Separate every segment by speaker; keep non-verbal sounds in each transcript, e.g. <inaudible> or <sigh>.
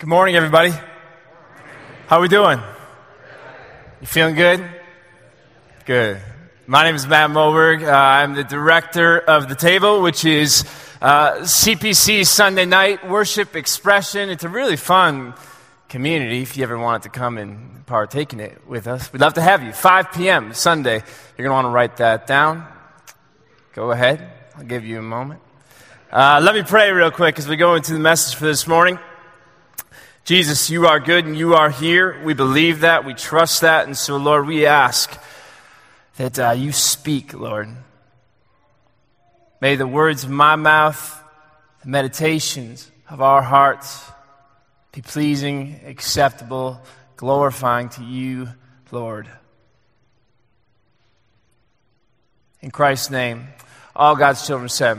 Speaker 1: Good morning, everybody. How are we doing? You feeling good? Good. My name is Matt Moberg. Uh, I'm the director of the table, which is uh, CPC Sunday Night Worship Expression. It's a really fun community. If you ever wanted to come and partake in it with us, we'd love to have you. 5 p.m. Sunday. You're going to want to write that down. Go ahead. I'll give you a moment. Uh, let me pray real quick as we go into the message for this morning. Jesus, you are good and you are here. We believe that. We trust that. And so, Lord, we ask that uh, you speak, Lord. May the words of my mouth, the meditations of our hearts be pleasing, acceptable, glorifying to you, Lord. In Christ's name, all God's children said,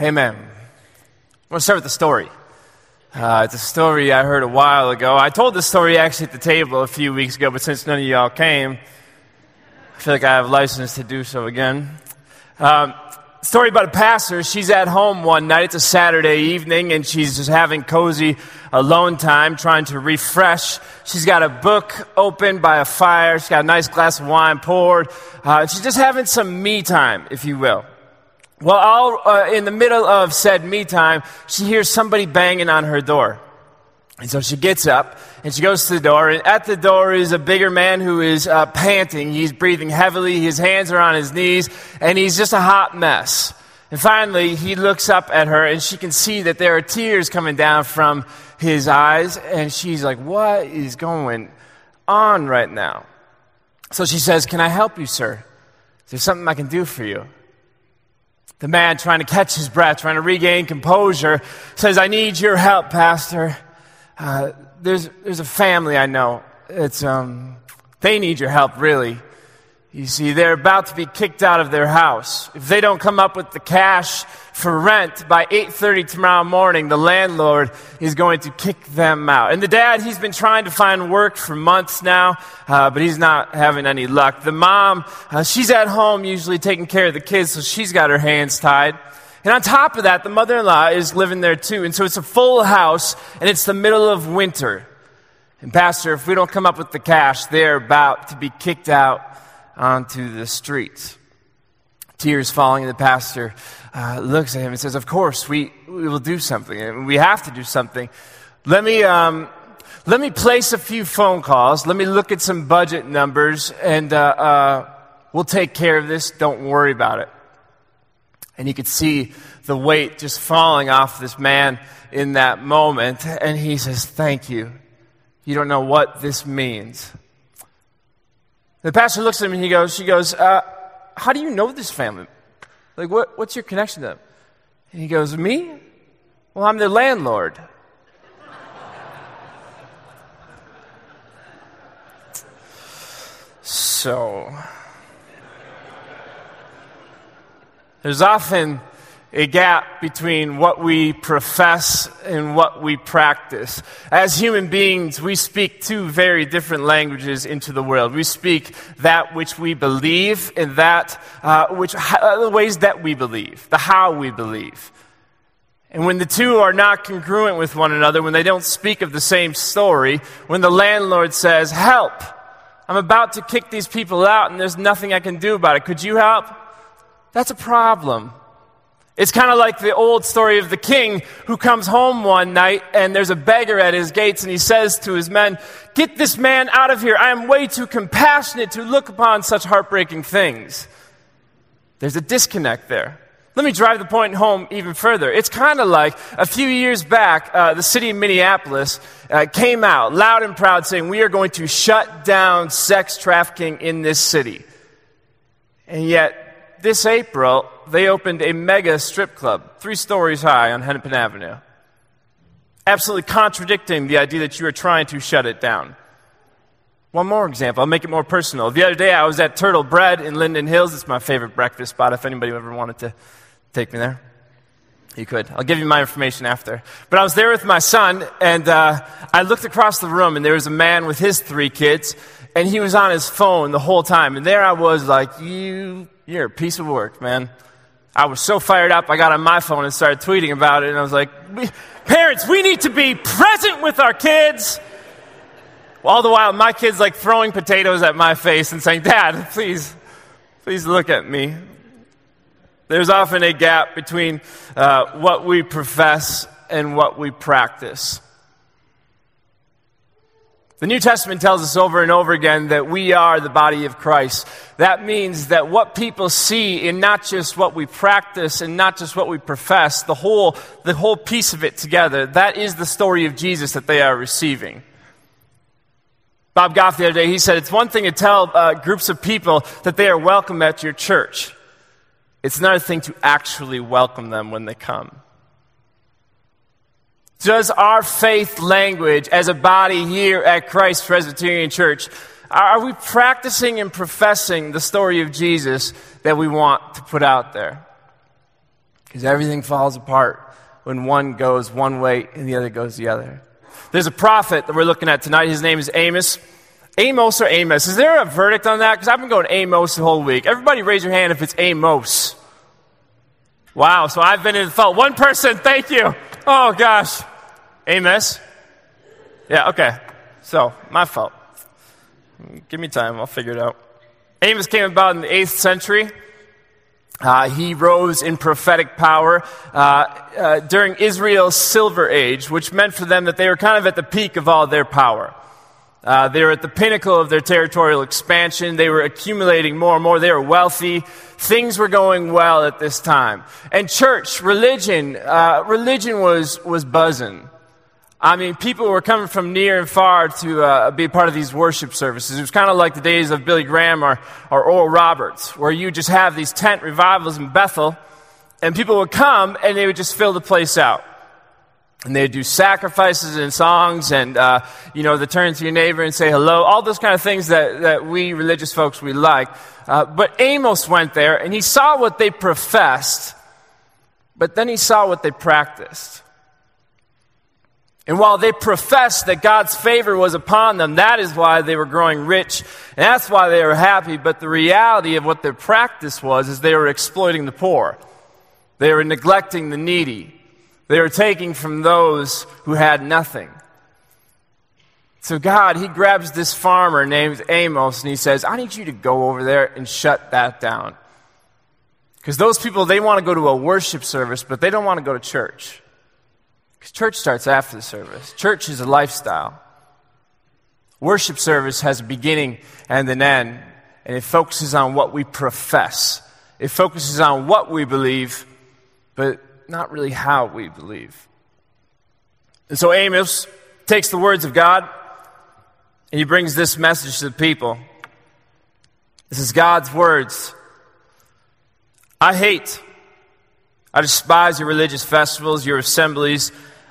Speaker 1: Amen. I want to start with the story. Uh, it's a story I heard a while ago. I told this story actually at the table a few weeks ago, but since none of y'all came, I feel like I have license to do so again. Um, story about a pastor. She's at home one night. It's a Saturday evening, and she's just having cozy alone time, trying to refresh. She's got a book open by a fire. She's got a nice glass of wine poured. Uh, she's just having some me time, if you will. Well, all uh, in the middle of said me time, she hears somebody banging on her door. And so she gets up and she goes to the door. And at the door is a bigger man who is uh, panting. He's breathing heavily. His hands are on his knees and he's just a hot mess. And finally, he looks up at her and she can see that there are tears coming down from his eyes. And she's like, What is going on right now? So she says, Can I help you, sir? Is there something I can do for you? The man, trying to catch his breath, trying to regain composure, says, I need your help, Pastor. Uh, there's, there's a family I know. It's, um, they need your help, really. You see, they're about to be kicked out of their house. If they don't come up with the cash for rent by 8:30 tomorrow morning, the landlord is going to kick them out. And the dad, he's been trying to find work for months now, uh, but he's not having any luck. The mom, uh, she's at home usually taking care of the kids, so she's got her hands tied. And on top of that, the mother-in-law is living there too, and so it's a full house, and it's the middle of winter. And pastor, if we don't come up with the cash, they're about to be kicked out onto the streets. Tears falling, and the pastor uh, looks at him and says, Of course, we, we will do something, we have to do something. Let me, um, let me place a few phone calls. Let me look at some budget numbers, and uh, uh, we'll take care of this. Don't worry about it. And you could see the weight just falling off this man in that moment. And he says, Thank you. You don't know what this means. The pastor looks at him and he goes, she goes, uh, how do you know this family? Like, what, what's your connection to them? And he goes, me? Well, I'm their landlord. so, there's often a gap between what we profess and what we practice. As human beings, we speak two very different languages into the world. We speak that which we believe and that uh, which uh, the ways that we believe, the how we believe. And when the two are not congruent with one another, when they don't speak of the same story, when the landlord says, "Help! I'm about to kick these people out, and there's nothing I can do about it. Could you help?" That's a problem. It's kind of like the old story of the king who comes home one night and there's a beggar at his gates and he says to his men, Get this man out of here. I am way too compassionate to look upon such heartbreaking things. There's a disconnect there. Let me drive the point home even further. It's kind of like a few years back, uh, the city of Minneapolis uh, came out loud and proud saying, We are going to shut down sex trafficking in this city. And yet, this April, they opened a mega strip club, three stories high on Hennepin Avenue. Absolutely contradicting the idea that you are trying to shut it down. One more example, I'll make it more personal. The other day I was at Turtle Bread in Linden Hills. It's my favorite breakfast spot if anybody ever wanted to take me there. You could. I'll give you my information after. But I was there with my son, and uh, I looked across the room, and there was a man with his three kids, and he was on his phone the whole time. And there I was, like, you, you're a piece of work, man. I was so fired up, I got on my phone and started tweeting about it. And I was like, Parents, we need to be present with our kids. All the while, my kid's like throwing potatoes at my face and saying, Dad, please, please look at me. There's often a gap between uh, what we profess and what we practice. The New Testament tells us over and over again that we are the body of Christ. That means that what people see in not just what we practice and not just what we profess, the whole, the whole piece of it together, that is the story of Jesus that they are receiving. Bob Goff the other day, he said, it's one thing to tell uh, groups of people that they are welcome at your church. It's another thing to actually welcome them when they come. Does our faith language as a body here at Christ Presbyterian Church, are we practicing and professing the story of Jesus that we want to put out there? Because everything falls apart when one goes one way and the other goes the other. There's a prophet that we're looking at tonight. His name is Amos. Amos or Amos? Is there a verdict on that? Because I've been going Amos the whole week. Everybody raise your hand if it's Amos. Wow, so I've been in the fault. One person, thank you. Oh, gosh. Amos? Yeah, okay. So, my fault. Give me time, I'll figure it out. Amos came about in the 8th century. Uh, he rose in prophetic power uh, uh, during Israel's Silver Age, which meant for them that they were kind of at the peak of all their power. Uh, they were at the pinnacle of their territorial expansion. They were accumulating more and more. They were wealthy. Things were going well at this time. And church, religion, uh, religion was, was buzzing. I mean, people were coming from near and far to uh, be part of these worship services. It was kind of like the days of Billy Graham or, or Oral Roberts, where you just have these tent revivals in Bethel, and people would come and they would just fill the place out. And they'd do sacrifices and songs, and, uh, you know, they turn to your neighbor and say hello, all those kind of things that, that we religious folks, we like. Uh, but Amos went there, and he saw what they professed, but then he saw what they practiced. And while they professed that God's favor was upon them, that is why they were growing rich, and that's why they were happy. But the reality of what their practice was is they were exploiting the poor. They were neglecting the needy. They were taking from those who had nothing. So God, He grabs this farmer named Amos and He says, I need you to go over there and shut that down. Because those people, they want to go to a worship service, but they don't want to go to church. Because church starts after the service. Church is a lifestyle. Worship service has a beginning and an end, and it focuses on what we profess. It focuses on what we believe, but not really how we believe. And so Amos takes the words of God and he brings this message to the people. This is God's words. I hate, I despise your religious festivals, your assemblies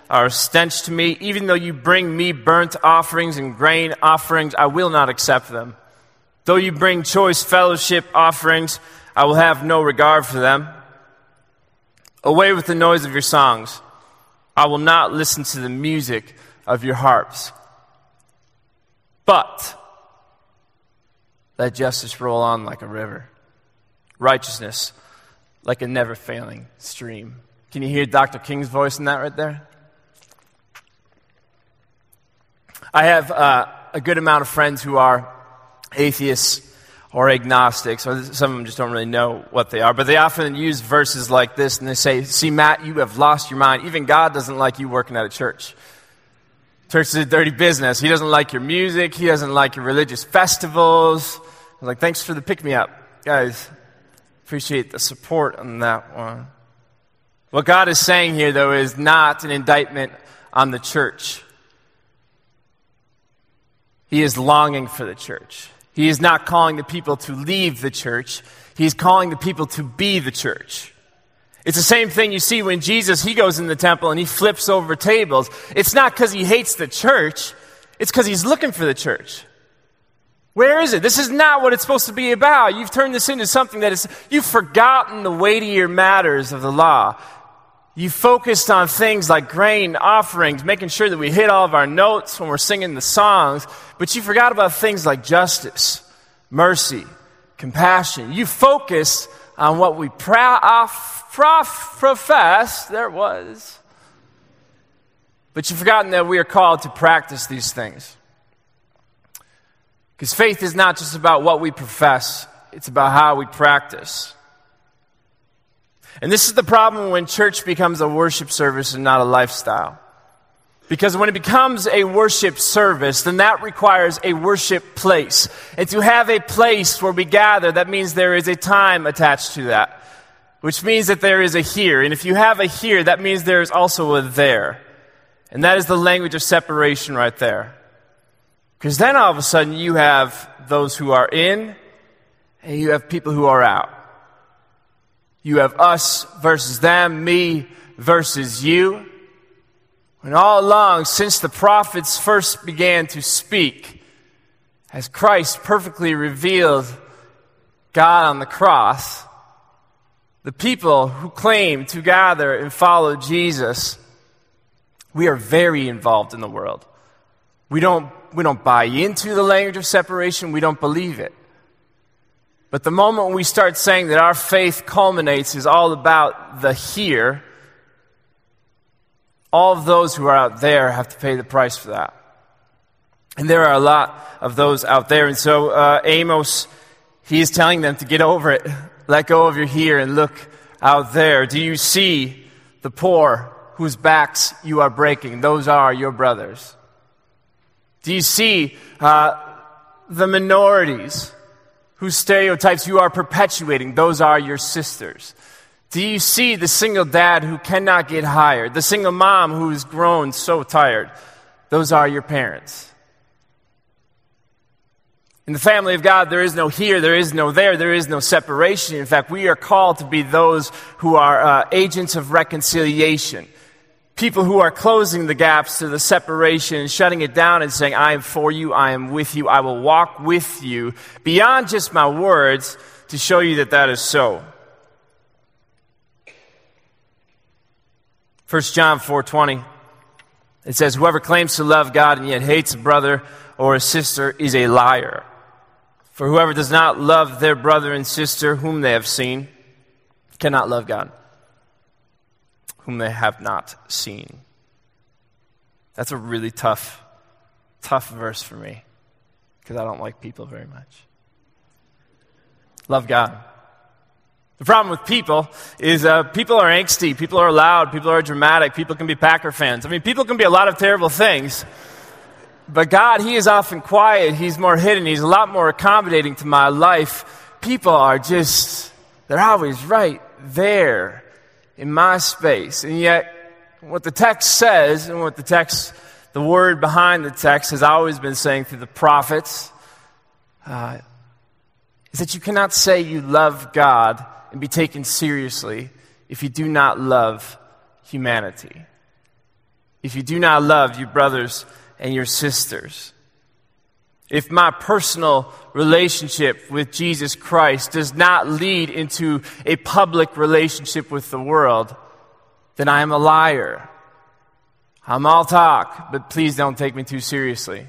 Speaker 1: are a stench to me. Even though you bring me burnt offerings and grain offerings, I will not accept them. Though you bring choice fellowship offerings, I will have no regard for them. Away with the noise of your songs. I will not listen to the music of your harps. But let justice roll on like a river, righteousness like a never failing stream. Can you hear Dr. King's voice in that right there? I have uh, a good amount of friends who are atheists or agnostics, or some of them just don't really know what they are, but they often use verses like this and they say, See, Matt, you have lost your mind. Even God doesn't like you working at a church. Church is a dirty business. He doesn't like your music, He doesn't like your religious festivals. I'm like, thanks for the pick me up. Guys, appreciate the support on that one. What God is saying here, though, is not an indictment on the church. He is longing for the church. He is not calling the people to leave the church. He's calling the people to be the church. It's the same thing you see when Jesus, he goes in the temple and he flips over tables. It's not because he hates the church. It's because he's looking for the church. Where is it? This is not what it's supposed to be about. You've turned this into something that is, you've forgotten the weightier matters of the law. You focused on things like grain offerings, making sure that we hit all of our notes when we're singing the songs, but you forgot about things like justice, mercy, compassion. You focused on what we prof, prof, profess. There was. But you've forgotten that we are called to practice these things. Because faith is not just about what we profess, it's about how we practice. And this is the problem when church becomes a worship service and not a lifestyle. Because when it becomes a worship service, then that requires a worship place. And to have a place where we gather, that means there is a time attached to that, which means that there is a here. And if you have a here, that means there is also a there. And that is the language of separation right there. Because then all of a sudden you have those who are in and you have people who are out. You have us versus them, me versus you. And all along, since the prophets first began to speak, as Christ perfectly revealed God on the cross, the people who claim to gather and follow Jesus, we are very involved in the world. We don't, we don't buy into the language of separation, we don't believe it. But the moment we start saying that our faith culminates is all about the here, all of those who are out there have to pay the price for that. And there are a lot of those out there. And so uh, Amos, he is telling them to get over it. Let go of your here and look out there. Do you see the poor whose backs you are breaking? Those are your brothers. Do you see uh, the minorities whose stereotypes you are perpetuating? Those are your sisters. Do you see the single dad who cannot get hired? The single mom who has grown so tired? Those are your parents. In the family of God, there is no here, there is no there, there is no separation. In fact, we are called to be those who are uh, agents of reconciliation. People who are closing the gaps to the separation, and shutting it down and saying, I am for you, I am with you, I will walk with you, beyond just my words, to show you that that is so. 1 John 4:20 it says whoever claims to love God and yet hates a brother or a sister is a liar. For whoever does not love their brother and sister whom they have seen cannot love God whom they have not seen. That's a really tough tough verse for me because I don't like people very much. Love God. The problem with people is uh, people are angsty, people are loud, people are dramatic, people can be Packer fans. I mean, people can be a lot of terrible things. But God, He is often quiet, He's more hidden, He's a lot more accommodating to my life. People are just, they're always right there in my space. And yet, what the text says, and what the text, the word behind the text has always been saying through the prophets, uh, is that you cannot say you love God and be taken seriously if you do not love humanity. If you do not love your brothers and your sisters. If my personal relationship with Jesus Christ does not lead into a public relationship with the world, then I am a liar. I'm all talk, but please don't take me too seriously.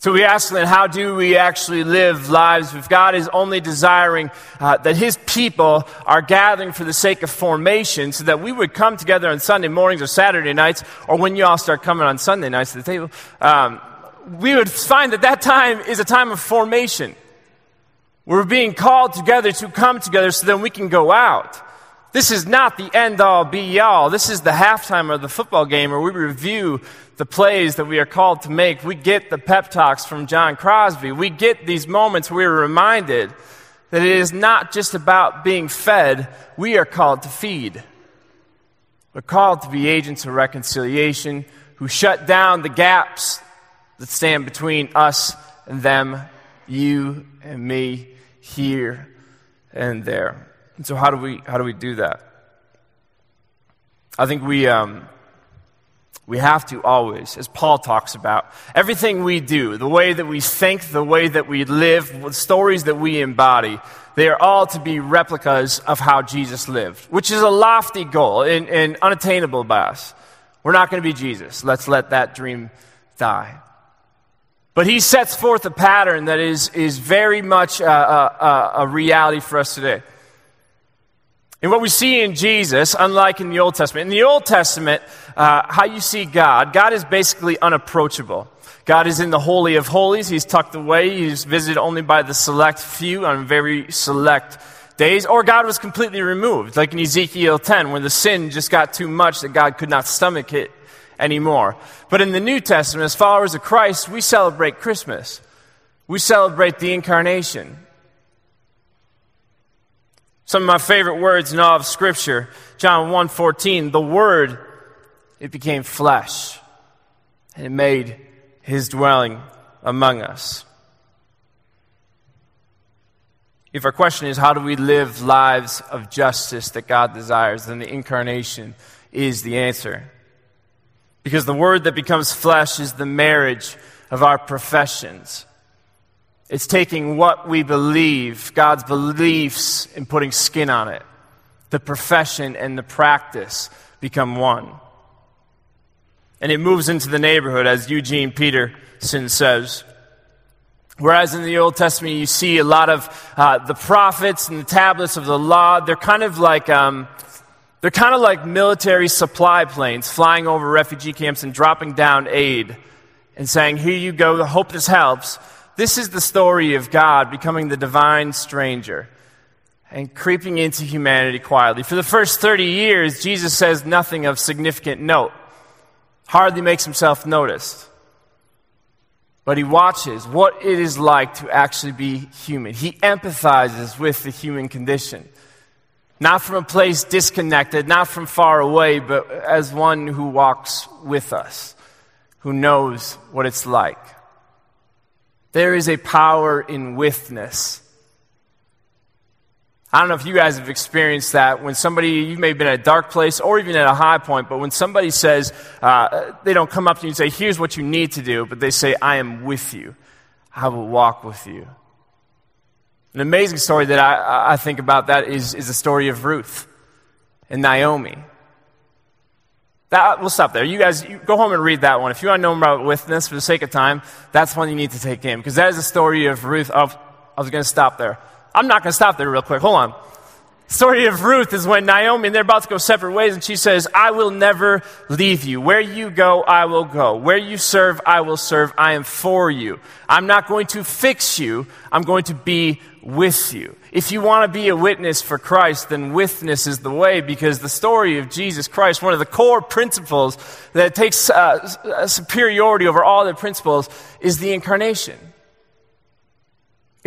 Speaker 1: So we ask then, how do we actually live lives if God is only desiring uh, that His people are gathering for the sake of formation so that we would come together on Sunday mornings or Saturday nights or when you all start coming on Sunday nights to the table, um, we would find that that time is a time of formation. We're being called together to come together so then we can go out. This is not the end all be all. This is the halftime of the football game where we review the plays that we are called to make. We get the pep talks from John Crosby. We get these moments where we're reminded that it is not just about being fed, we are called to feed. We're called to be agents of reconciliation who shut down the gaps that stand between us and them, you and me, here and there. And so, how do we, how do, we do that? I think we, um, we have to always, as Paul talks about, everything we do, the way that we think, the way that we live, the stories that we embody, they are all to be replicas of how Jesus lived, which is a lofty goal and, and unattainable by us. We're not going to be Jesus. Let's let that dream die. But he sets forth a pattern that is, is very much a, a, a reality for us today. And what we see in Jesus, unlike in the Old Testament, in the Old Testament, uh, how you see God, God is basically unapproachable. God is in the Holy of Holies. He's tucked away. He's visited only by the select few on very select days. Or God was completely removed, like in Ezekiel 10, when the sin just got too much that God could not stomach it anymore. But in the New Testament, as followers of Christ, we celebrate Christmas. We celebrate the incarnation. Some of my favorite words in all of Scripture, John 1.14, the Word, it became flesh, and it made his dwelling among us. If our question is, how do we live lives of justice that God desires, then the incarnation is the answer. Because the word that becomes flesh is the marriage of our professions. It's taking what we believe, God's beliefs, and putting skin on it. The profession and the practice become one. And it moves into the neighborhood, as Eugene Peterson says. Whereas in the Old Testament, you see a lot of uh, the prophets and the tablets of the law, they're kind of like um, they're kind of like military supply planes flying over refugee camps and dropping down aid and saying, Here you go, I hope this helps. This is the story of God becoming the divine stranger and creeping into humanity quietly. For the first 30 years, Jesus says nothing of significant note, hardly makes himself noticed. But he watches what it is like to actually be human. He empathizes with the human condition. Not from a place disconnected, not from far away, but as one who walks with us, who knows what it's like. There is a power in witness. I don't know if you guys have experienced that when somebody, you may have been at a dark place or even at a high point, but when somebody says, uh, they don't come up to you and say, here's what you need to do, but they say, I am with you. I will walk with you. An amazing story that I, I think about that is, is the story of Ruth and Naomi. That, we'll stop there. You guys you go home and read that one. If you want to know about witness for the sake of time, that's one you need to take in because that is the story of Ruth. Of, I was going to stop there. I'm not going to stop there real quick. Hold on story of Ruth is when Naomi and they're about to go separate ways, and she says, I will never leave you. Where you go, I will go. Where you serve, I will serve. I am for you. I'm not going to fix you, I'm going to be with you. If you want to be a witness for Christ, then witness is the way because the story of Jesus Christ, one of the core principles that takes uh, superiority over all the principles, is the incarnation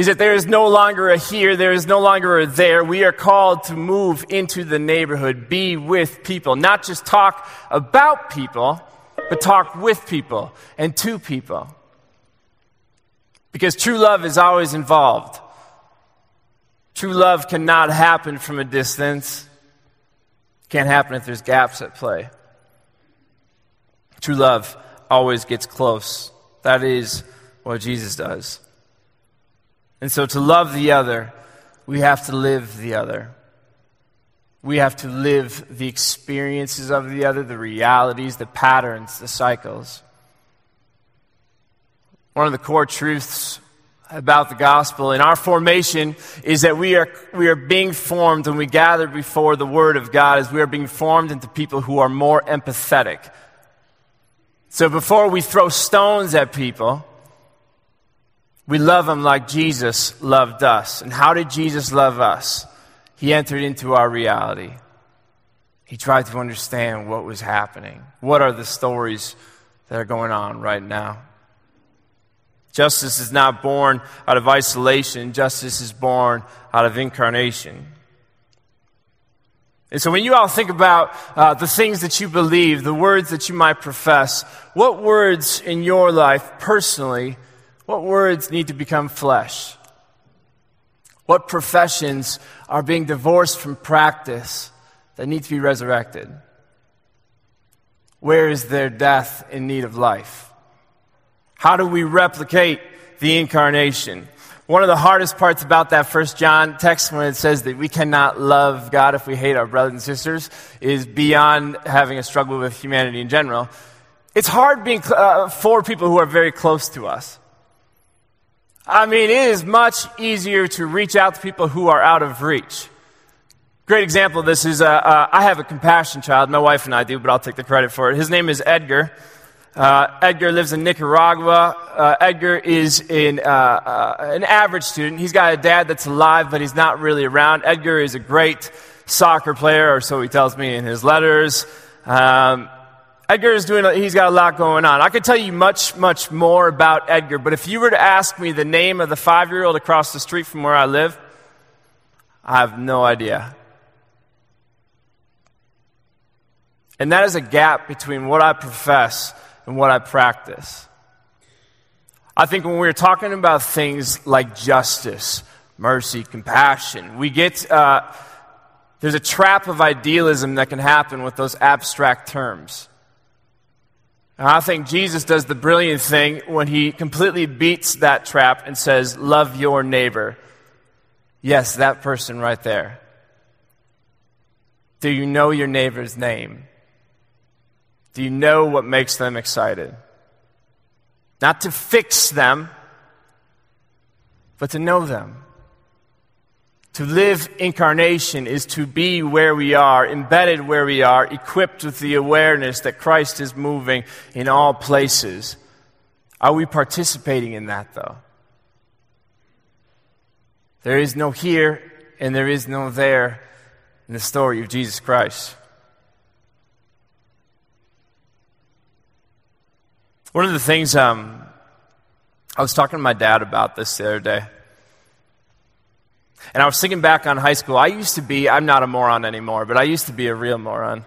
Speaker 1: is that there is no longer a here, there is no longer a there. We are called to move into the neighborhood, be with people, not just talk about people, but talk with people and to people. Because true love is always involved. True love cannot happen from a distance. Can't happen if there's gaps at play. True love always gets close. That is what Jesus does. And so to love the other, we have to live the other. We have to live the experiences of the other, the realities, the patterns, the cycles. One of the core truths about the gospel in our formation is that we are, we are being formed when we gather before the Word of God, as we are being formed into people who are more empathetic. So before we throw stones at people, we love him like Jesus loved us. And how did Jesus love us? He entered into our reality. He tried to understand what was happening. What are the stories that are going on right now? Justice is not born out of isolation, justice is born out of incarnation. And so, when you all think about uh, the things that you believe, the words that you might profess, what words in your life personally what words need to become flesh? What professions are being divorced from practice that need to be resurrected? Where is their death in need of life? How do we replicate the incarnation? One of the hardest parts about that first John text when it says that we cannot love God if we hate our brothers and sisters is beyond having a struggle with humanity in general. It's hard being uh, for people who are very close to us. I mean, it is much easier to reach out to people who are out of reach. Great example of this is uh, uh, I have a compassion child. My wife and I do, but I'll take the credit for it. His name is Edgar. Uh, Edgar lives in Nicaragua. Uh, Edgar is in, uh, uh, an average student. He's got a dad that's alive, but he's not really around. Edgar is a great soccer player, or so he tells me in his letters. Um, Edgar is doing, he's got a lot going on. I could tell you much, much more about Edgar, but if you were to ask me the name of the five year old across the street from where I live, I have no idea. And that is a gap between what I profess and what I practice. I think when we're talking about things like justice, mercy, compassion, we get, uh, there's a trap of idealism that can happen with those abstract terms. And I think Jesus does the brilliant thing when he completely beats that trap and says, Love your neighbor. Yes, that person right there. Do you know your neighbor's name? Do you know what makes them excited? Not to fix them, but to know them. To live incarnation is to be where we are, embedded where we are, equipped with the awareness that Christ is moving in all places. Are we participating in that, though? There is no here and there is no there in the story of Jesus Christ. One of the things um, I was talking to my dad about this the other day. And I was thinking back on high school. I used to be, I'm not a moron anymore, but I used to be a real moron,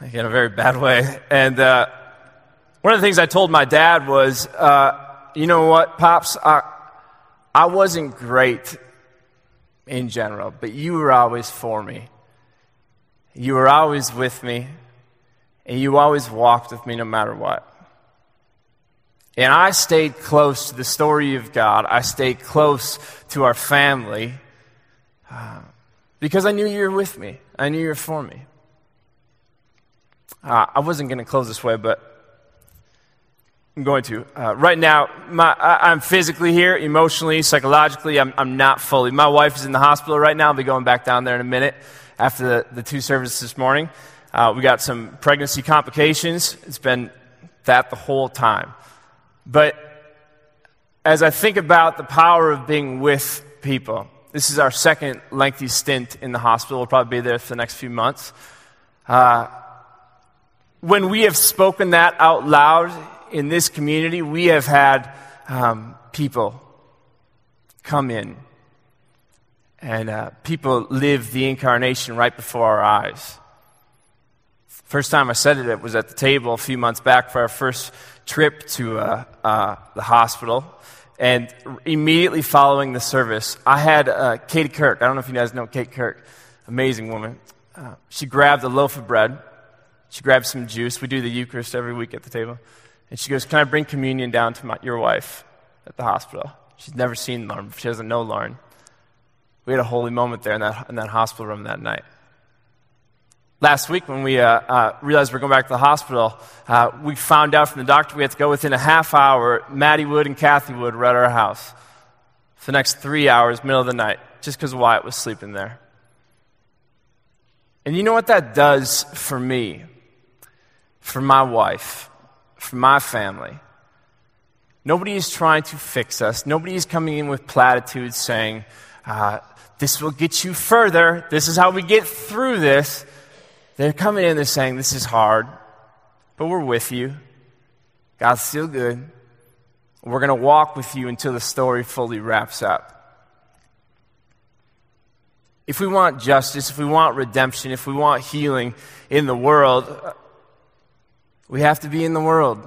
Speaker 1: like in a very bad way. And uh, one of the things I told my dad was, uh, you know what, Pops, I, I wasn't great in general, but you were always for me. You were always with me, and you always walked with me no matter what. And I stayed close to the story of God. I stayed close to our family uh, because I knew you were with me. I knew you were for me. Uh, I wasn't going to close this way, but I'm going to. Uh, right now, my, I, am physically here, emotionally, psychologically, I'm, I'm not fully. My wife is in the hospital right now. I'll be going back down there in a minute after the, the two services this morning. Uh, we got some pregnancy complications. It's been that the whole time. But as I think about the power of being with people, this is our second lengthy stint in the hospital. We'll probably be there for the next few months. Uh, when we have spoken that out loud in this community, we have had um, people come in and uh, people live the incarnation right before our eyes. First time I said it, it was at the table a few months back for our first trip to uh, uh, the hospital. And immediately following the service, I had uh, Katie Kirk. I don't know if you guys know Kate Kirk. Amazing woman. Uh, she grabbed a loaf of bread. She grabbed some juice. We do the Eucharist every week at the table. And she goes, Can I bring communion down to my, your wife at the hospital? She's never seen Lauren. She doesn't know Lauren. We had a holy moment there in that, in that hospital room that night. Last week, when we uh, uh, realized we are going back to the hospital, uh, we found out from the doctor we had to go within a half hour. Maddie Wood and Kathy Wood were at our house for the next three hours, middle of the night, just because Wyatt was sleeping there. And you know what that does for me, for my wife, for my family? Nobody is trying to fix us. Nobody is coming in with platitudes saying, uh, This will get you further. This is how we get through this. They're coming in, they're saying, This is hard, but we're with you. God's still good. We're going to walk with you until the story fully wraps up. If we want justice, if we want redemption, if we want healing in the world, we have to be in the world.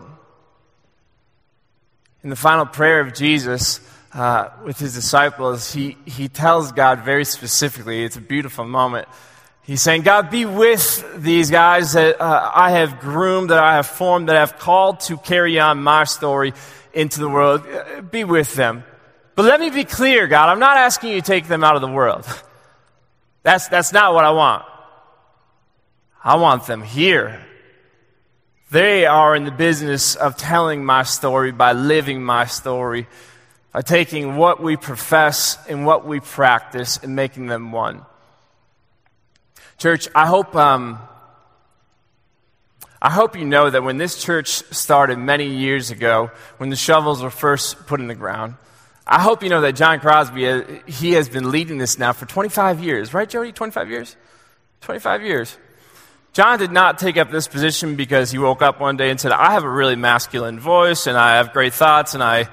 Speaker 1: In the final prayer of Jesus uh, with his disciples, he, he tells God very specifically, it's a beautiful moment. He's saying, God, be with these guys that uh, I have groomed, that I have formed, that I have called to carry on my story into the world. Uh, be with them. But let me be clear, God, I'm not asking you to take them out of the world. <laughs> That's, that's not what I want. I want them here. They are in the business of telling my story by living my story by taking what we profess and what we practice and making them one. Church, I hope, um, I hope you know that when this church started many years ago, when the shovels were first put in the ground, I hope you know that John Crosby, uh, he has been leading this now for 25 years, right, Jody? 25 years? 25 years. John did not take up this position because he woke up one day and said, I have a really masculine voice and I have great thoughts and I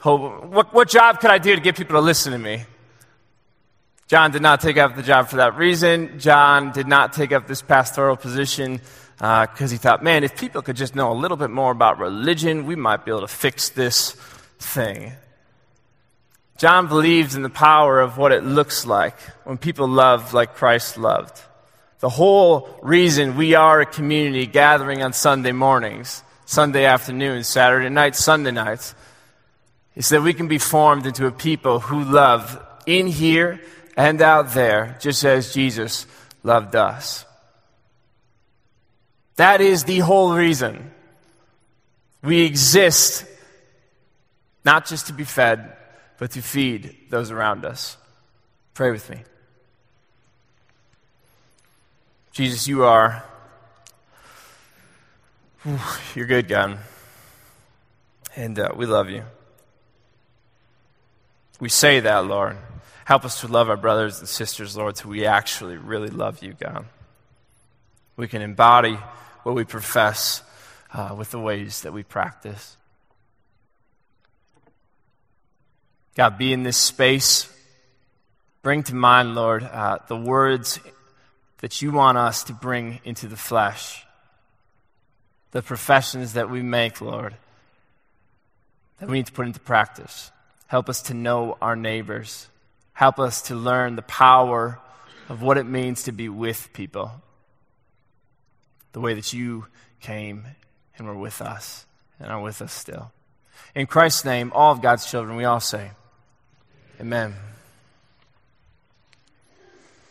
Speaker 1: hope, what, what job could I do to get people to listen to me? John did not take up the job for that reason. John did not take up this pastoral position because uh, he thought, man, if people could just know a little bit more about religion, we might be able to fix this thing. John believes in the power of what it looks like when people love like Christ loved. The whole reason we are a community gathering on Sunday mornings, Sunday afternoons, Saturday nights, Sunday nights, is that we can be formed into a people who love in here and out there, just as Jesus loved us. That is the whole reason we exist, not just to be fed, but to feed those around us. Pray with me. Jesus, you are. You're good, God. And uh, we love you. We say that, Lord. Help us to love our brothers and sisters, Lord, so we actually really love you, God. We can embody what we profess uh, with the ways that we practice. God, be in this space. Bring to mind, Lord, uh, the words that you want us to bring into the flesh, the professions that we make, Lord, that we need to put into practice. Help us to know our neighbors. Help us to learn the power of what it means to be with people. The way that you came and were with us and are with us still. In Christ's name, all of God's children, we all say, Amen.